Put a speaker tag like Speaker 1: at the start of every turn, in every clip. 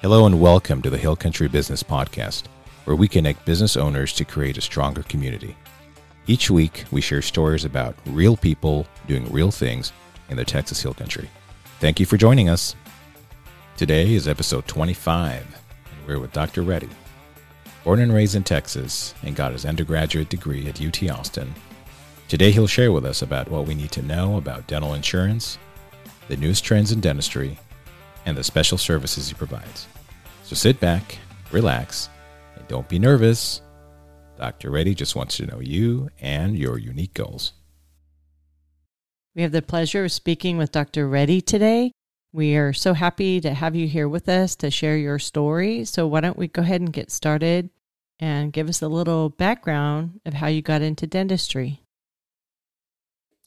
Speaker 1: Hello and welcome to the Hill Country Business Podcast, where we connect business owners to create a stronger community. Each week, we share stories about real people doing real things in the Texas Hill Country. Thank you for joining us. Today is episode 25, and we're with Dr. Reddy. Born and raised in Texas and got his undergraduate degree at UT Austin, today he'll share with us about what we need to know about dental insurance, the newest trends in dentistry, and the special services he provides. So sit back, relax, and don't be nervous. Dr. Reddy just wants to know you and your unique goals.
Speaker 2: We have the pleasure of speaking with Dr. Reddy today. We are so happy to have you here with us to share your story. So, why don't we go ahead and get started and give us a little background of how you got into dentistry?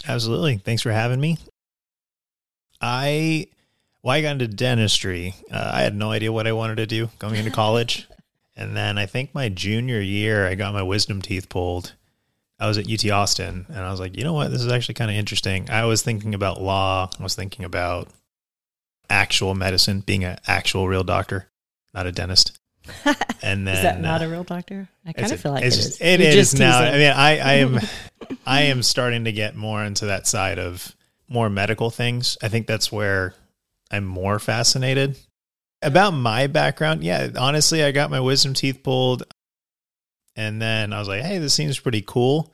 Speaker 3: Absolutely. Thanks for having me. I, well, I got into dentistry. Uh, I had no idea what I wanted to do going into college. and then I think my junior year, I got my wisdom teeth pulled. I was at UT Austin and I was like, you know what? This is actually kind of interesting. I was thinking about law. I was thinking about actual medicine, being an actual real doctor, not a dentist. And then
Speaker 2: is that not
Speaker 3: uh,
Speaker 2: a real doctor? I kind of feel like
Speaker 3: it's
Speaker 2: it is.
Speaker 3: It is now. I mean, I, I am, I am starting to get more into that side of more medical things. I think that's where I'm more fascinated about my background. Yeah, honestly, I got my wisdom teeth pulled, and then I was like, hey, this seems pretty cool.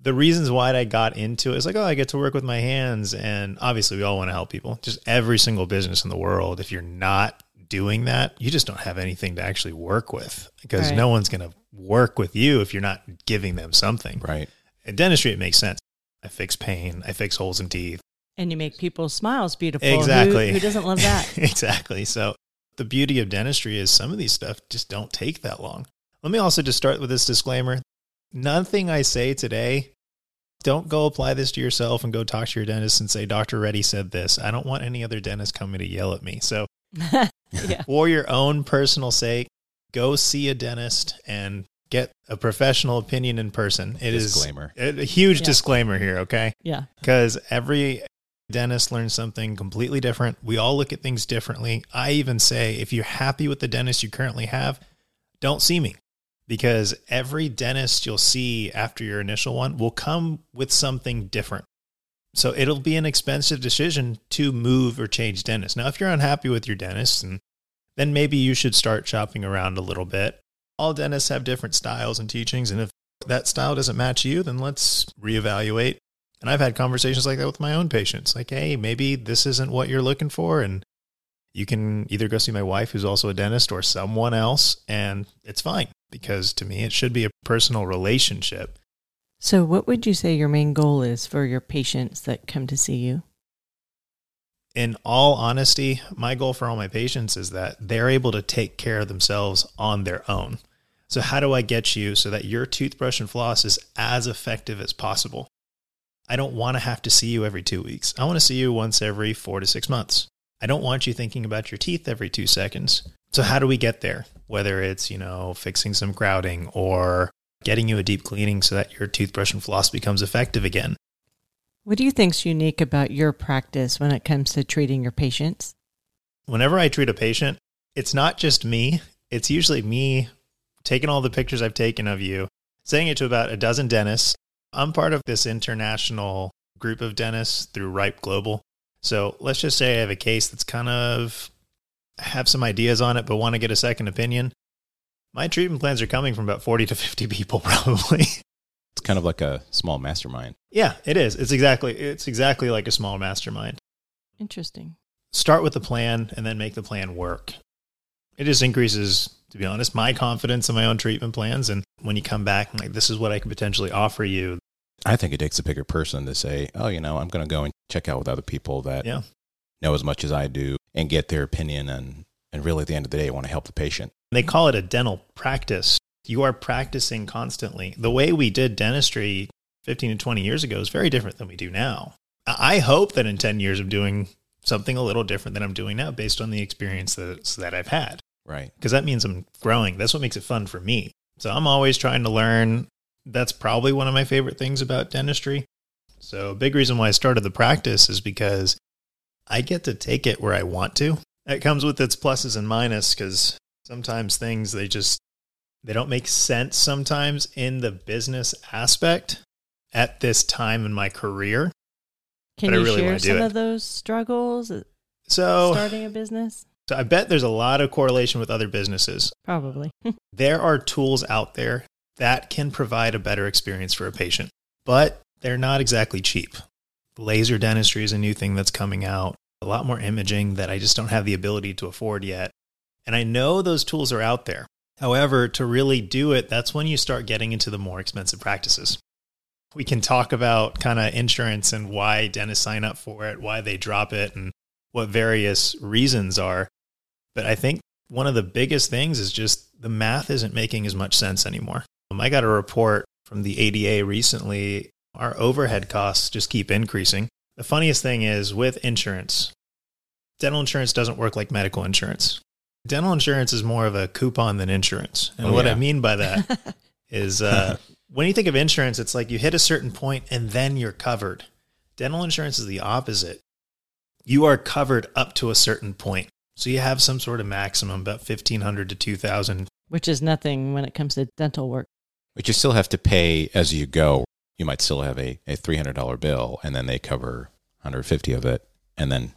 Speaker 3: The reasons why I got into it is like, oh, I get to work with my hands, and obviously, we all want to help people. Just every single business in the world, if you're not doing that, you just don't have anything to actually work with because
Speaker 2: Right.
Speaker 3: no one's going to work with you if you're not giving them something.
Speaker 1: Right.
Speaker 3: In dentistry, it makes sense. I fix pain, I fix holes in teeth.
Speaker 2: and you make people's smiles beautiful. Who-
Speaker 3: Exactly.
Speaker 2: Who, doesn't love that?
Speaker 3: exactly. So the beauty of dentistry is some of these stuff just don't take that long. Let me also just start with this disclaimer. Nothing I say today, don't go apply this to yourself and go talk to your dentist and say, Dr. Reddy said this. I don't want any other dentist coming to yell at me. So
Speaker 2: yeah.
Speaker 3: for your own personal sake, go see a dentist and get a professional opinion in person. It is
Speaker 1: Disclaimer.
Speaker 3: a a huge
Speaker 2: Yeah.
Speaker 3: disclaimer here, okay?
Speaker 2: Yeah.
Speaker 3: because every dentist learns something completely different. We all look at things differently. I even say if you're happy with the dentist you currently have, don't see me because every dentist you'll see after your initial one will come with something different. So it'll be an expensive decision to move or change dentists. Now, if you're unhappy with your dentist, then maybe you should start shopping around a little bit. All dentists have different styles and teachings, and if that style doesn't match you, then let's reevaluate and I've had conversations like that with my own patients. Like, hey, maybe this isn't what you're looking for. And you can either go see my wife, who's also a dentist, or someone else. And it's fine because to me, it should be a personal relationship.
Speaker 2: So, what would you say your main goal is for your patients that come to see you?
Speaker 3: In all honesty, my goal for all my patients is that they're able to take care of themselves on their own. So, how do I get you so that your toothbrush and floss is as effective as possible? I don't want to have to see you every two weeks. I want to see you once every four to six months. I don't want you thinking about your teeth every two seconds. So, how do we get there? Whether it's, you know, fixing some crowding or getting you a deep cleaning so that your toothbrush and floss becomes effective again.
Speaker 2: What do you think's unique about your practice when it comes to treating your patients?
Speaker 3: whenever I treat a patient, it's not just me. It's usually me taking all the pictures I've taken of you, saying it to about a dozen dentists. I'm part of this international group of dentists through Ripe Global. So let's just say I have a case that's kind of have some ideas on it, but want to get a second opinion. My treatment plans are coming from about 40 to 50 people, probably.
Speaker 1: It's kind of like a small mastermind.
Speaker 3: yeah, it is. It's exactly, it's exactly like a small mastermind.
Speaker 2: Interesting.
Speaker 3: start with the plan and then make the plan work. It just increases, to be honest, my confidence in my own treatment plans. And when you come back, like, this is what I can potentially offer you.
Speaker 1: I think it takes a bigger person to say, oh, you know, I'm going to go and check out with other people that
Speaker 3: Yeah.
Speaker 1: know as much as I do and get their opinion. And, and really, at the end of the day, I want to help the patient.
Speaker 3: They call it a dental practice. You are practicing constantly. The way we did dentistry 15 to 20 years ago is very different than we do now. I hope that in 10 years of doing something a little different than I'm doing now based on the experience that, that I've had.
Speaker 1: Right.
Speaker 3: because that means I'm growing. That's what makes it fun for me. So I'm always trying to learn. That's probably one of my favorite things about dentistry. So, a big reason why I started the practice is because I get to take it where I want to. It comes with its pluses and minuses because sometimes things they just they don't make sense sometimes in the business aspect at this time in my career.
Speaker 2: Can
Speaker 3: But I
Speaker 2: you
Speaker 3: really
Speaker 2: share some
Speaker 3: it.
Speaker 2: of those struggles
Speaker 3: So,
Speaker 2: starting a business?
Speaker 3: so I bet there's a lot of correlation with other businesses.
Speaker 2: Probably.
Speaker 3: there are tools out there that can provide a better experience for a patient, but they're not exactly cheap. Laser dentistry is a new thing that's coming out, a lot more imaging that I just don't have the ability to afford yet. And I know those tools are out there. However, to really do it, that's when you start getting into the more expensive practices. We can talk about kind of insurance and why dentists sign up for it, why they drop it, and what various reasons are. But I think one of the biggest things is just the math isn't making as much sense anymore. Um, I got a report from the ADA recently. Our overhead costs just keep increasing. The funniest thing is with insurance, dental insurance doesn't work like medical insurance. Dental insurance is more of a coupon than insurance. And
Speaker 1: Oh,
Speaker 3: what I mean by that is uh, when you think of insurance, it's like you hit a certain point and then you're covered. Dental insurance is the opposite. You are covered up to a certain point. So you have some sort of maximum, about fifteen hundred to two thousand.
Speaker 2: Which is nothing when it comes to dental work.
Speaker 1: But you still have to pay as you go. You might still have a, a $300 bill and then they cover 150 of it. And then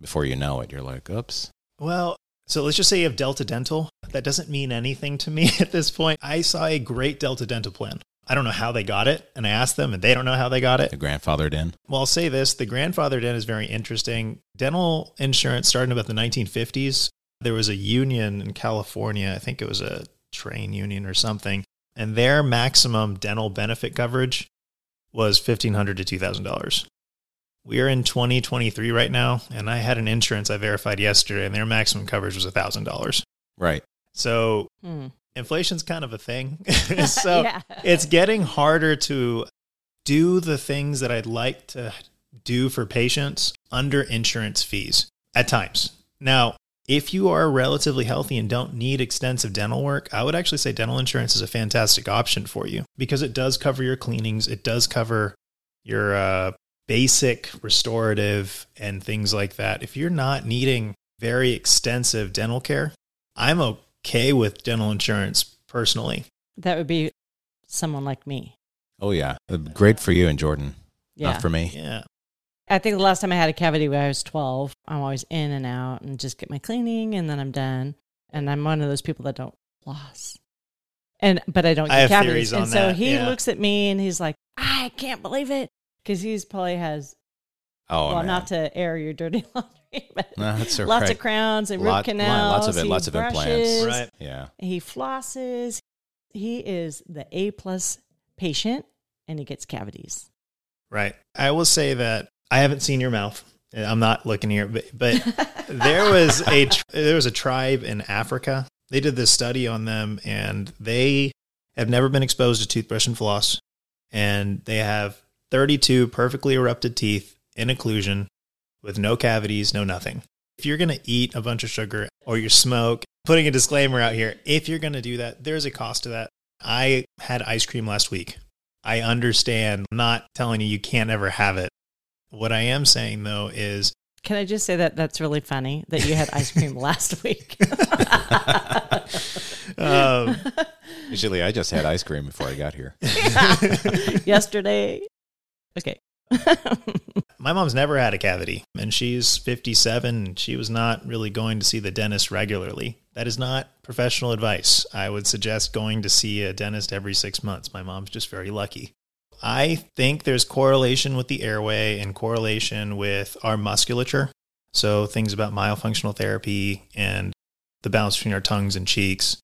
Speaker 1: before you know it, you're like, oops.
Speaker 3: Well, so let's just say you have Delta Dental. That doesn't mean anything to me at this point. I saw a great Delta Dental plan. I don't know how they got it, and I asked them, and they don't know how they got it.
Speaker 1: The grandfathered in.
Speaker 3: Well, I'll say this the grandfathered in is very interesting. Dental insurance started in about the 1950s. There was a union in California, I think it was a train union or something, and their maximum dental benefit coverage was $1,500 to $2,000. We are in 2023 right now, and I had an insurance I verified yesterday, and their maximum coverage was $1,000.
Speaker 1: Right.
Speaker 3: So
Speaker 2: Hmm.
Speaker 3: inflation's kind of a thing. so
Speaker 2: yeah.
Speaker 3: it's getting harder to do the things that I'd like to do for patients under insurance fees at times. Now, if you are relatively healthy and don't need extensive dental work, I would actually say dental insurance is a fantastic option for you because it does cover your cleanings, it does cover your uh, basic restorative and things like that. If you're not needing very extensive dental care, I'm okay with dental insurance personally.
Speaker 2: That would be someone like me.
Speaker 1: Oh, yeah. Uh, Great for you and Jordan.
Speaker 2: Yeah.
Speaker 1: Not for me.
Speaker 3: Yeah.
Speaker 2: I think the last time I had a cavity when I was 12, I'm always in and out and just get my cleaning and then I'm done. And I'm one of those people that don't floss. And but I don't
Speaker 3: I
Speaker 2: get
Speaker 3: have
Speaker 2: cavities.
Speaker 3: theories on
Speaker 2: and so
Speaker 3: that,
Speaker 2: he
Speaker 3: yeah.
Speaker 2: looks at me and he's like, I can't believe it. Because he's probably has
Speaker 1: Oh,
Speaker 2: well,
Speaker 1: man.
Speaker 2: not to air your dirty laundry, but
Speaker 1: No,
Speaker 2: lots
Speaker 1: right.
Speaker 2: of crowns and
Speaker 1: Lot-
Speaker 2: root
Speaker 1: lot-
Speaker 2: canals.
Speaker 1: lots of it, lots of implants.
Speaker 3: Right.
Speaker 1: Yeah.
Speaker 2: He flosses. He is the A plus patient, and he gets cavities.
Speaker 3: Right. I will say that I haven't seen your mouth. I'm not looking here, but, but there was a there was a tribe in Africa. They did this study on them, and they have never been exposed to toothbrush and floss, and they have 32 perfectly erupted teeth in occlusion with no cavities, no nothing. If you're going to eat a bunch of sugar or you smoke, putting a disclaimer out here, if you're going to do that, there's a cost to that. I had ice cream last week. I understand. Not telling you you can't ever have it. What I am saying though is
Speaker 2: Can I just say that that's really funny that you had ice cream last week?
Speaker 3: um,
Speaker 1: Usually I just had ice cream before I got here.
Speaker 2: Yesterday. Okay.
Speaker 3: my mom's never had a cavity and she's 57 and she was not really going to see the dentist regularly. That is not professional advice. I would suggest going to see a dentist every six months. My mom's just very lucky. I think there's correlation with the airway and correlation with our musculature. So things about myofunctional therapy and the balance between our tongues and cheeks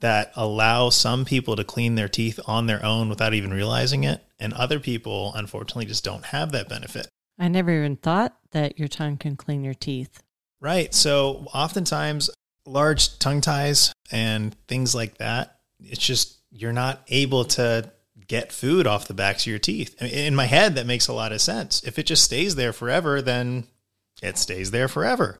Speaker 3: that allow some people to clean their teeth on their own without even realizing it. And other people, unfortunately, just don't have that benefit.
Speaker 2: I never even thought that your tongue can clean your teeth.
Speaker 3: Right. So oftentimes, large tongue ties and things like that, it's just you're not able to get food off the backs of your teeth. In my head, that makes a lot of sense. If it just stays there forever, then it stays there forever.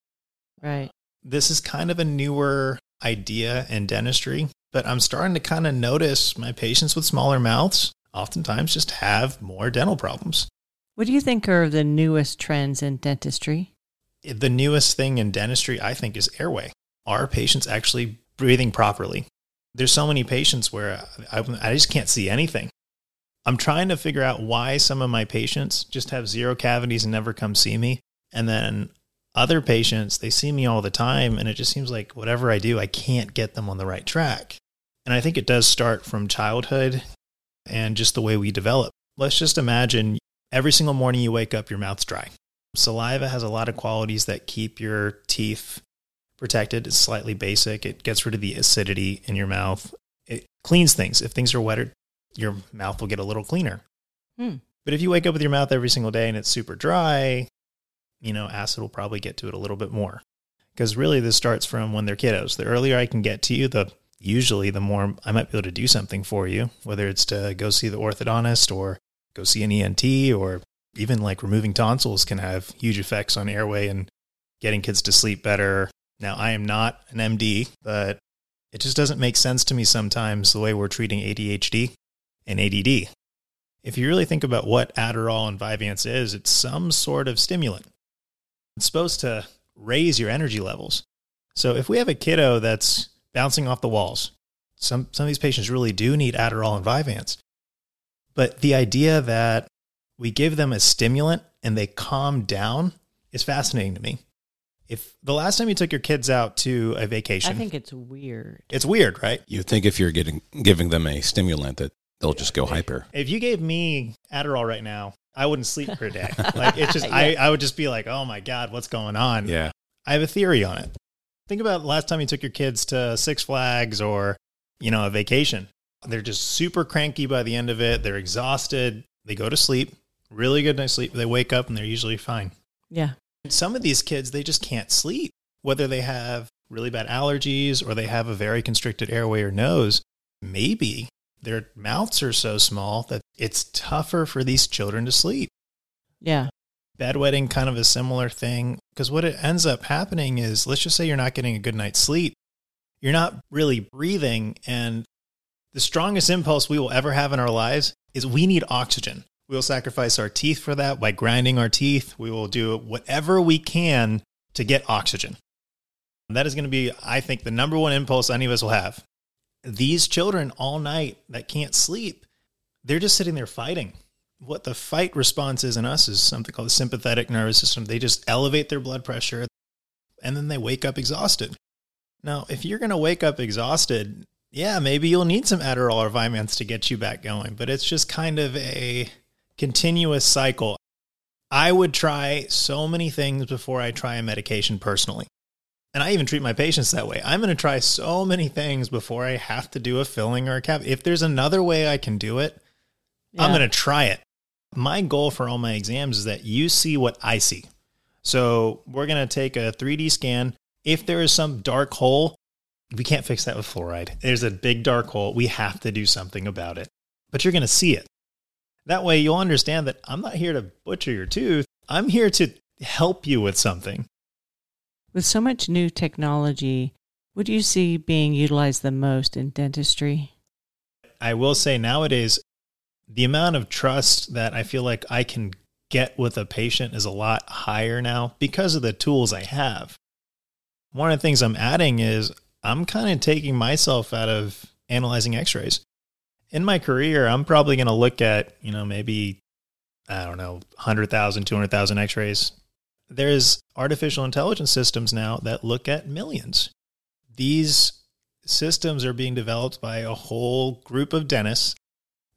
Speaker 2: Right.
Speaker 3: This is kind of a newer idea in dentistry, but I'm starting to kind of notice my patients with smaller mouths oftentimes just have more dental problems.
Speaker 2: What do you think are the newest trends in dentistry?
Speaker 3: The newest thing in dentistry, I think, is airway. Are patients actually breathing properly? There's so many patients where I, I just can't see anything. I'm trying to figure out why some of my patients just have zero cavities and never come see me. And then other patients, they see me all the time, and it just seems like whatever I do, I can't get them on the right track. And I think it does start from childhood and just the way we develop. Let's just imagine every single morning you wake up, your mouth's dry. Saliva has a lot of qualities that keep your teeth protected. It's slightly basic. It gets rid of the acidity in your mouth. It cleans things. If things are wetter, your mouth will get a little cleaner.
Speaker 2: Hmm.
Speaker 3: But if you wake up with your mouth every single day and it's super dry, you know, acid will probably get to it a little bit more. Because really, this starts from when they're kiddos. The earlier I can get to you, the usually the more I might be able to do something for you, whether it's to go see the orthodontist or go see an ENT or even like removing tonsils can have huge effects on airway and getting kids to sleep better. Now, I am not an MD, but it just doesn't make sense to me sometimes the way we're treating ADHD and ADD. If you really think about what Adderall and Vyvanse is, it's some sort of stimulant. It's supposed to raise your energy levels. So if we have a kiddo that's bouncing off the walls, some, some of these patients really do need Adderall and Vyvanse. But the idea that we give them a stimulant and they calm down is fascinating to me. If the last time you took your kids out to a vacation,
Speaker 2: I think it's weird.
Speaker 3: it's weird, right?
Speaker 1: You think if you're getting giving them a stimulant that they'll just go hyper.
Speaker 3: If you gave me Adderall right now, I wouldn't sleep for a day. like it's just, I, I would just be like, oh my God, what's going on?
Speaker 1: Yeah.
Speaker 3: I have a theory on it. Think about the last time you took your kids to Six Flags or, you know, a vacation. They're just super cranky by the end of it. They're exhausted. They go to sleep, really good night's sleep. They wake up and they're usually fine.
Speaker 2: Yeah.
Speaker 3: Some of these kids, they just can't sleep, whether they have really bad allergies or they have a very constricted airway or nose. Maybe their mouths are so small that it's tougher for these children to sleep.
Speaker 2: Yeah.
Speaker 3: Bedwetting, kind of a similar thing, because what it ends up happening is let's just say you're not getting a good night's sleep. You're not really breathing. And the strongest impulse we will ever have in our lives is we need oxygen. We will sacrifice our teeth for that by grinding our teeth. We will do whatever we can to get oxygen. And that is going to be, I think, the number one impulse any of us will have. These children all night that can't sleep, they're just sitting there fighting. What the fight response is in us is something called the sympathetic nervous system. They just elevate their blood pressure and then they wake up exhausted. Now, if you're going to wake up exhausted, yeah, maybe you'll need some Adderall or Vyvanse to get you back going, but it's just kind of a continuous cycle. I would try so many things before I try a medication personally. And I even treat my patients that way. I'm going to try so many things before I have to do a filling or a cap. If there's another way I can do it, I'm going to try it. My goal for all my exams is that you see what I see. So we're going to take a 3D scan. If there is some dark hole, we can't fix that with fluoride. There's a big dark hole. We have to do something about it. But you're going to see it. That way you'll understand that I'm not here to butcher your tooth. I'm here to help you with something.
Speaker 2: With so much new technology, what do you see being utilized the most in dentistry?
Speaker 3: I will say nowadays, the amount of trust that I feel like I can get with a patient is a lot higher now because of the tools I have. One of the things I'm adding is I'm kind of taking myself out of analyzing x rays. In my career, I'm probably going to look at, you know, maybe, I don't know, 100,000, 200,000 x rays. There's artificial intelligence systems now that look at millions. These systems are being developed by a whole group of dentists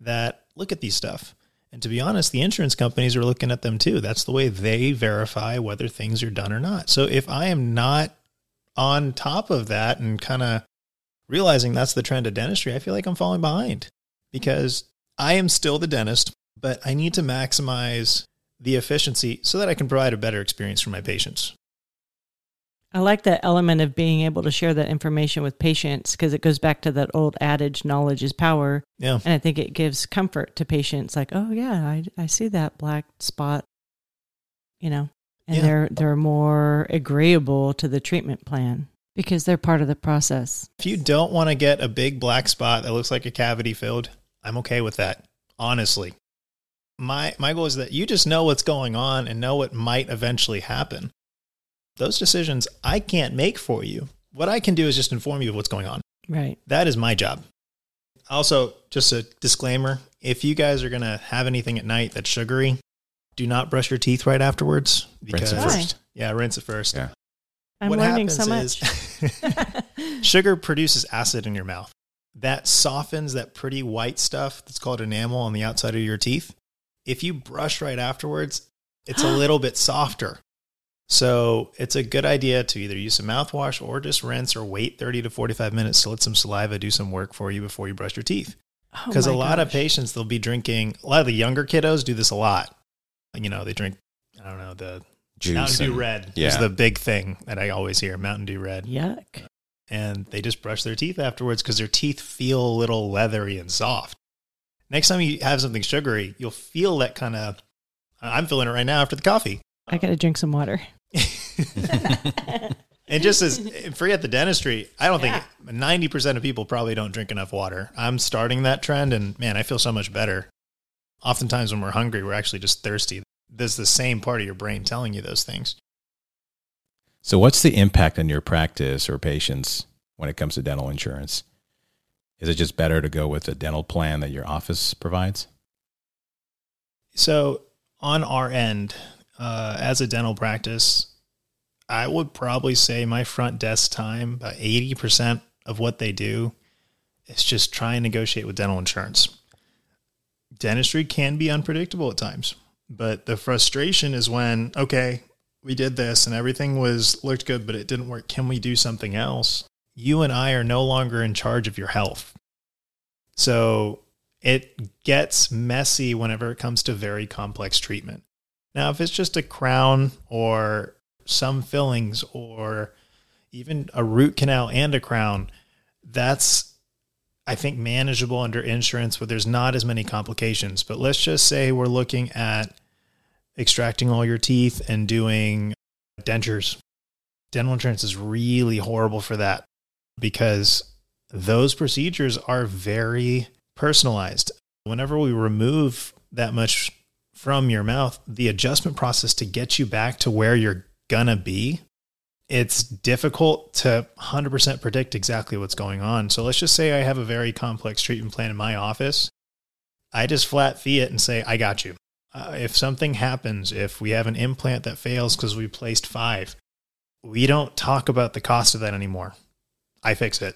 Speaker 3: that look at these stuff. And to be honest, the insurance companies are looking at them too. That's the way they verify whether things are done or not. So if I am not on top of that and kind of realizing that's the trend of dentistry, I feel like I'm falling behind because I am still the dentist, but I need to maximize the efficiency so that I can provide a better experience for my patients.
Speaker 2: I like that element of being able to share that information with patients because it goes back to that old adage knowledge is power.
Speaker 3: Yeah.
Speaker 2: And I think it gives comfort to patients like, oh, yeah, I, I see that black spot, you know, and
Speaker 3: Yeah.
Speaker 2: they're, they're more agreeable to the treatment plan because they're part of the process.
Speaker 3: If you don't want to get a big black spot that looks like a cavity filled, I'm okay with that. Honestly. My my goal is that you just know what's going on and know what might eventually happen. Those decisions I can't make for you. What I can do is just inform you of what's going on.
Speaker 2: Right.
Speaker 3: That is my job. Also, just a disclaimer if you guys are going to have anything at night that's sugary, do not brush your teeth right afterwards.
Speaker 1: Rinse it first.
Speaker 3: Yeah, rinse it first.
Speaker 1: Yeah.
Speaker 2: I'm
Speaker 3: what
Speaker 2: learning
Speaker 3: happens
Speaker 2: so much.
Speaker 3: is sugar produces acid in your mouth. That softens that pretty white stuff that's called enamel on the outside of your teeth. If you brush right afterwards, it's a little bit softer. So it's a good idea to either use a mouthwash or just rinse or wait 30 to 45 minutes to let some saliva do some work for you before you brush your teeth.
Speaker 2: Oh
Speaker 3: Because a
Speaker 2: my
Speaker 3: lot of patients, they'll be drinking, a lot of the younger kiddos do this a lot. You know, they drink, I don't know, the
Speaker 1: Juice
Speaker 3: Mountain Dew
Speaker 1: and-
Speaker 3: Red is the big thing that I always hear Mountain Dew Red
Speaker 2: Yuck.
Speaker 3: And they just brush their teeth afterwards because their teeth feel a little leathery and soft. Next time you have something sugary, you'll feel that kind of. I'm feeling it right now after the coffee.
Speaker 2: I got to drink some water.
Speaker 3: And just as forget the dentistry, I don't
Speaker 2: Yeah.
Speaker 3: think 90% of people probably don't drink enough water. I'm starting that trend, and man, I feel so much better. Oftentimes, when we're hungry, we're actually just thirsty. There's the same part of your brain telling you those things.
Speaker 1: So, what's the impact on your practice or patients when it comes to dental insurance? Is it just better to go with a dental plan that your office provides?
Speaker 3: So on our end, uh, as a dental practice, I would probably say my front desk time, about 80% of what they do is just try and negotiate with dental insurance. Dentistry can be unpredictable at times, but the frustration is when, okay, we did this and everything was looked good, but it didn't work. Can we do something else? You and I are no longer in charge of your health. So it gets messy whenever it comes to very complex treatment. Now, if it's just a crown or some fillings or even a root canal and a crown, that's, I think, manageable under insurance where there's not as many complications. But let's just say we're looking at extracting all your teeth and doing dentures. Dental insurance is really horrible for that because those procedures are very personalized. Whenever we remove that much from your mouth, the adjustment process to get you back to where you're gonna be, it's difficult to 100% predict exactly what's going on. So let's just say I have a very complex treatment plan in my office. I just flat fee it and say, I got you. Uh, if something happens, if we have an implant that fails because we placed five, we don't talk about the cost of that anymore. I fix it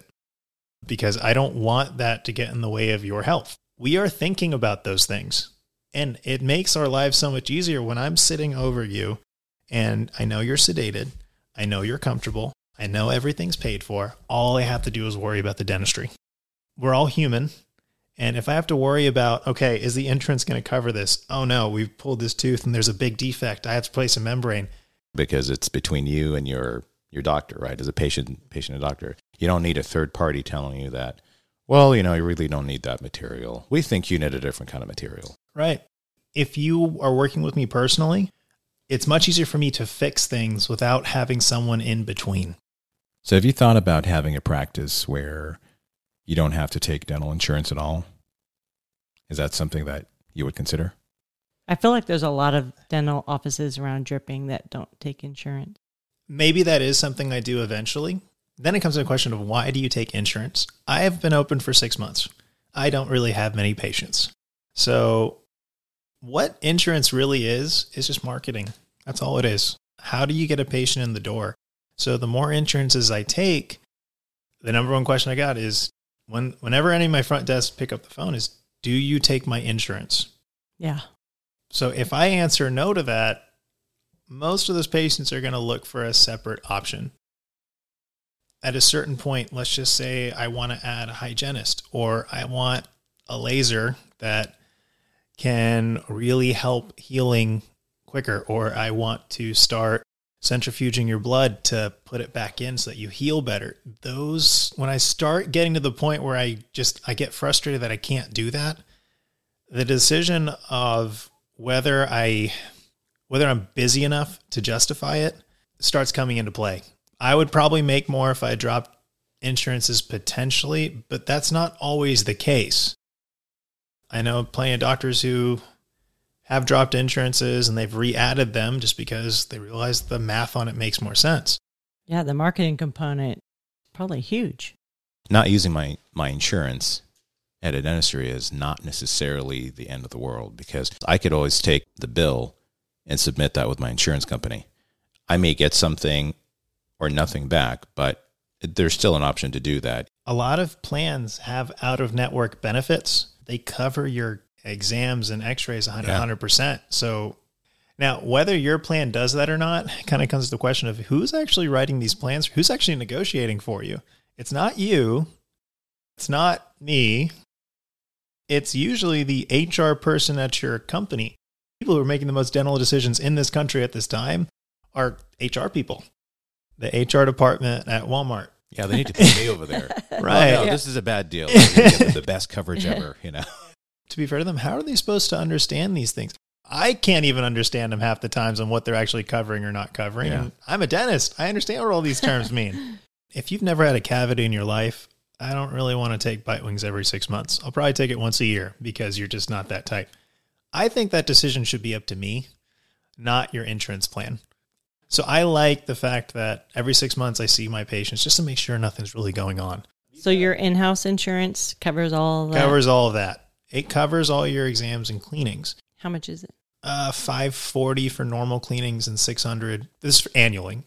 Speaker 3: because I don't want that to get in the way of your health. We are thinking about those things. And it makes our lives so much easier when I'm sitting over you and I know you're sedated. I know you're comfortable. I know everything's paid for. All I have to do is worry about the dentistry. We're all human. And if I have to worry about, okay, is the entrance going to cover this? Oh no, we've pulled this tooth and there's a big defect. I have to place a membrane.
Speaker 1: Because it's between you and your your doctor, right? As a patient, patient and doctor, you don't need a third party telling you that. Well, you know, you really don't need that material. We think you need a different kind of material.
Speaker 3: Right. If you are working with me personally, it's much easier for me to fix things without having someone in between.
Speaker 1: So, have you thought about having a practice where you don't have to take dental insurance at all? Is that something that you would consider?
Speaker 2: I feel like there's a lot of dental offices around dripping that don't take insurance.
Speaker 3: Maybe that is something I do eventually. Then it comes to the question of why do you take insurance? I have been open for six months. I don't really have many patients. So, what insurance really is, is just marketing. That's all it is. How do you get a patient in the door? So, the more insurances I take, the number one question I got is when, whenever any of my front desk pick up the phone, is do you take my insurance?
Speaker 2: Yeah.
Speaker 3: So if I answer no to that, most of those patients are going to look for a separate option. At a certain point, let's just say I want to add a hygienist or I want a laser that can really help healing quicker, or I want to start centrifuging your blood to put it back in so that you heal better. Those, when I start getting to the point where I just, I get frustrated that I can't do that, the decision of whether I whether I'm busy enough to justify it starts coming into play. I would probably make more if I dropped insurances potentially, but that's not always the case. I know plenty of doctors who have dropped insurances and they've re-added them just because they realize the math on it makes more sense.
Speaker 2: Yeah, the marketing component probably huge.
Speaker 1: Not using my, my insurance at a dentistry is not necessarily the end of the world because I could always take the bill and submit that with my insurance company. I may get something or nothing back, but there's still an option to do that.
Speaker 3: A lot of plans have out of network benefits. They cover your exams and x-rays 100,
Speaker 1: Yeah.
Speaker 3: 100%. So now whether your plan does that or not kind of comes to the question of who's actually writing these plans, who's actually negotiating for you. It's not you. It's not me. It's usually the HR person at your company. People who are making the most dental decisions in this country at this time are HR people. The HR department at Walmart.
Speaker 1: Yeah, they need to pay me over there.
Speaker 3: Right.
Speaker 1: Oh, no, this is a bad deal. You're gonna get the best coverage ever, you know.
Speaker 3: To be fair to them, how are they supposed to understand these things? I can't even understand them half the times on what they're actually covering or not covering.
Speaker 1: Yeah.
Speaker 3: I'm a dentist. I understand what all these terms mean. if you've never had a cavity in your life, I don't really want to take bite wings every six months. I'll probably take it once a year because you're just not that type. I think that decision should be up to me, not your insurance plan. So I like the fact that every six months I see my patients just to make sure nothing's really going on.
Speaker 2: So your in-house insurance covers all that.
Speaker 3: Covers all of that. It covers all your exams and cleanings.
Speaker 2: How much is it?
Speaker 3: uh 540 for normal cleanings and 600 this is for annually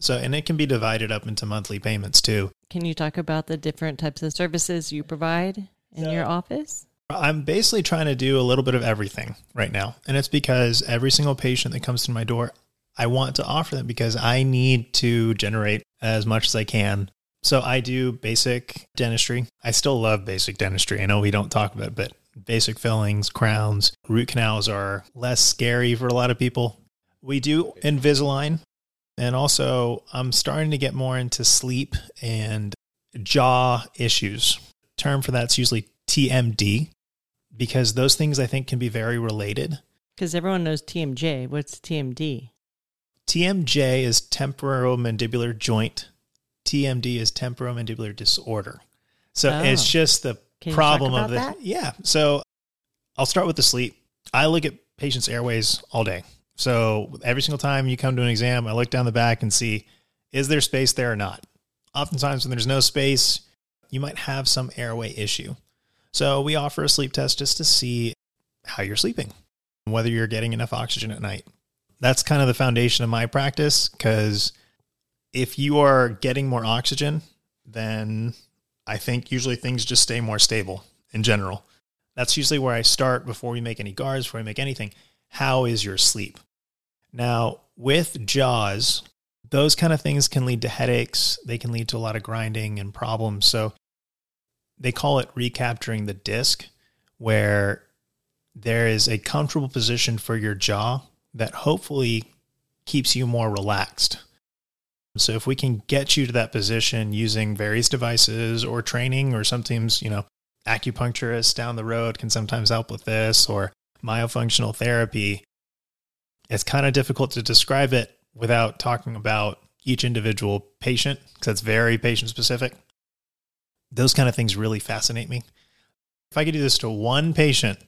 Speaker 3: so and it can be divided up into monthly payments too
Speaker 2: Can you talk about the different types of services you provide in
Speaker 3: So-
Speaker 2: your office?
Speaker 3: i'm basically trying to do a little bit of everything right now and it's because every single patient that comes to my door i want to offer them because i need to generate as much as i can so i do basic dentistry i still love basic dentistry i know we don't talk about it but basic fillings crowns root canals are less scary for a lot of people we do invisalign and also i'm starting to get more into sleep and jaw issues term for that's usually tmd because those things i think can be very related
Speaker 2: Because everyone knows TMJ. What's TMD?
Speaker 3: tmj is temporomandibular joint tmd is temporomandibular disorder so
Speaker 2: Oh.
Speaker 3: it's just the
Speaker 2: Can
Speaker 3: problem of the
Speaker 2: that?
Speaker 3: yeah. So i'll start with the sleep. I look at patients airways all day. So every single time you come to an exam i look down the back and see is there space there or not? Oftentimes when there's no space you might have some airway issue. So we offer a sleep test just to see how you're sleeping whether you're getting enough oxygen at night. That's kind of the foundation of my practice because if you are getting more oxygen then I think usually things just stay more stable in general. That's usually where I start before we make any guards, before we make anything. How is your sleep? Now, with jaws, those kind of things can lead to headaches. They can lead to a lot of grinding and problems. So they call it recapturing the disc, where there is a comfortable position for your jaw that hopefully keeps you more relaxed. So if we can get you to that position using various devices or training or sometimes, you know, acupuncturists down the road can sometimes help with this or myofunctional therapy. It's kind of difficult to describe it without talking about each individual patient because it's very patient specific. Those kind of things really fascinate me. If I could do this to one patient,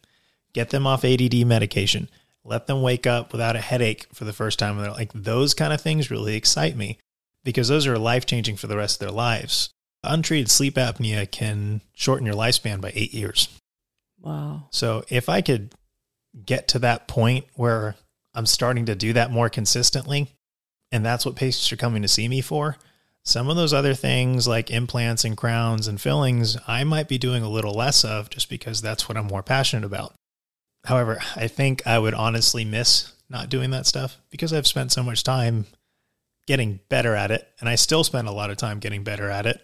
Speaker 3: get them off ADD medication, let them wake up without a headache for the first time, they're like those kind of things really excite me because those are life changing for the rest of their lives. Untreated sleep apnea can shorten your lifespan by eight years.
Speaker 2: Wow.
Speaker 3: So if I could get to that point where I'm starting to do that more consistently, and that's what patients are coming to see me for, some of those other things like implants and crowns and fillings, I might be doing a little less of just because that's what I'm more passionate about. However, I think I would honestly miss not doing that stuff because I've spent so much time getting better at it, and I still spend a lot of time getting better at it.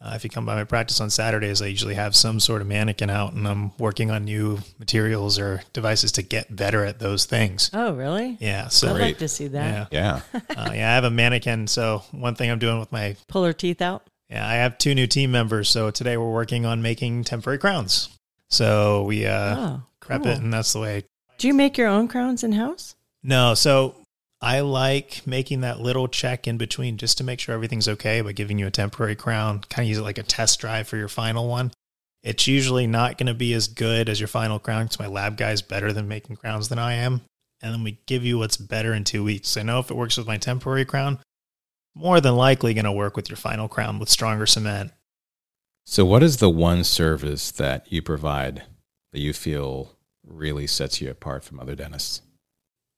Speaker 3: Uh, if you come by my practice on Saturdays, I usually have some sort of mannequin out and I'm working on new materials or devices to get better at those things.
Speaker 2: Oh, really?
Speaker 3: Yeah. So,
Speaker 2: I'd like to see that.
Speaker 3: yeah.
Speaker 1: Yeah.
Speaker 3: Uh, yeah. I have a mannequin. So, one thing I'm doing with my,
Speaker 2: Pull her teeth out.
Speaker 3: yeah, I have two new team members. So, today we're working on making temporary crowns. So, we uh,
Speaker 2: oh,
Speaker 3: prep
Speaker 2: cool.
Speaker 3: it, and that's the way.
Speaker 2: Do you make your own crowns in house?
Speaker 3: No. So, I like making that little check in between just to make sure everything's okay by giving you a temporary crown, kind of use it like a test drive for your final one. It's usually not going to be as good as your final crown because my lab guy is better than making crowns than I am. And then we give you what's better in two weeks. I know if it works with my temporary crown, more than likely going to work with your final crown with stronger cement.
Speaker 1: So, what is the one service that you provide that you feel really sets you apart from other dentists?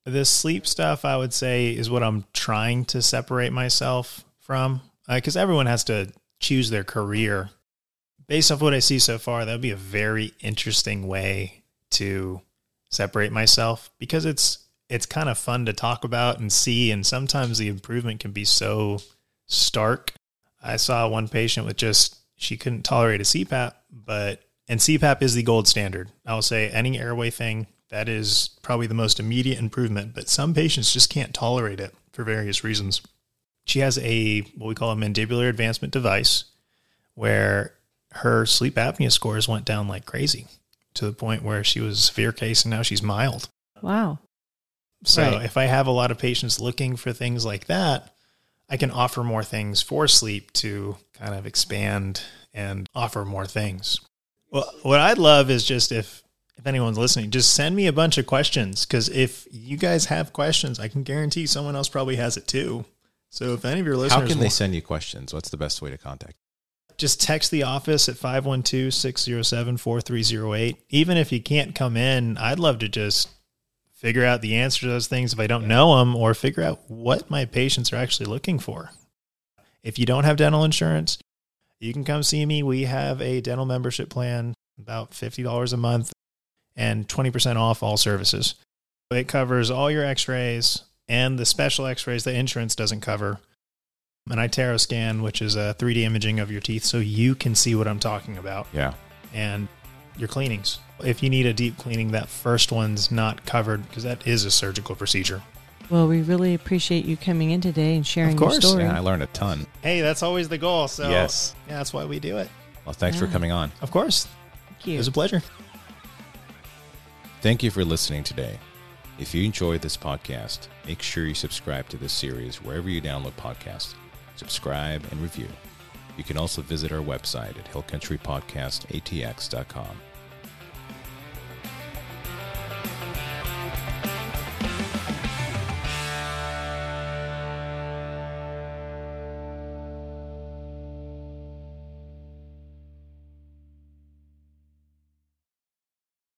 Speaker 3: This sleep stuff, I would say, is what I'm trying to separate myself from because uh, everyone has to choose their career. Based off what I see so far, that would be a very interesting way to separate myself because it's it's kind of fun to talk about and see and sometimes the improvement can be so stark. I saw one patient with just she couldn't tolerate a CPAP, but and CPAP is the gold standard. I'll say any airway thing that is probably the most immediate improvement, but some patients just can't tolerate it for various reasons. She has a what we call a mandibular advancement device where her sleep apnea scores went down like crazy to the point where she was a severe case and now she's mild.
Speaker 2: Wow.
Speaker 3: So right. if I have a lot of patients looking for things like that, I can offer more things for sleep to kind of expand and offer more things. Well, what I'd love is just if if anyone's listening, just send me a bunch of questions because if you guys have questions, I can guarantee someone else probably has it too. So if any of your listeners,
Speaker 1: how can they send you questions? What's the best way to contact?
Speaker 3: Just text the office at 512-607-4308. Even if you can't come in, I'd love to just figure out the answer to those things if I don't know them or figure out what my patients are actually looking for. If you don't have dental insurance, you can come see me. We have a dental membership plan, about $50 a month and 20% off all services. It covers all your x rays and the special x rays that insurance doesn't cover. An iTero scan, which is uh, a 3D imaging of your teeth, so you can see what I'm talking about.
Speaker 1: Yeah.
Speaker 3: And your cleanings. If you need a deep cleaning, that first one's not covered because that is a surgical procedure.
Speaker 2: Well, we really appreciate you coming in today and sharing of course. your story.
Speaker 1: Yeah, I learned a ton.
Speaker 3: Hey, that's always the goal. So
Speaker 1: yes,
Speaker 3: yeah, that's why we do it.
Speaker 1: Well, thanks yeah. for coming on.
Speaker 3: Of course.
Speaker 2: Thank you.
Speaker 3: It was a pleasure.
Speaker 1: Thank you for listening today. If you enjoyed this podcast, make sure you subscribe to this series wherever you download podcasts. Subscribe and review. You can also visit our website at hillcountrypodcastatx.com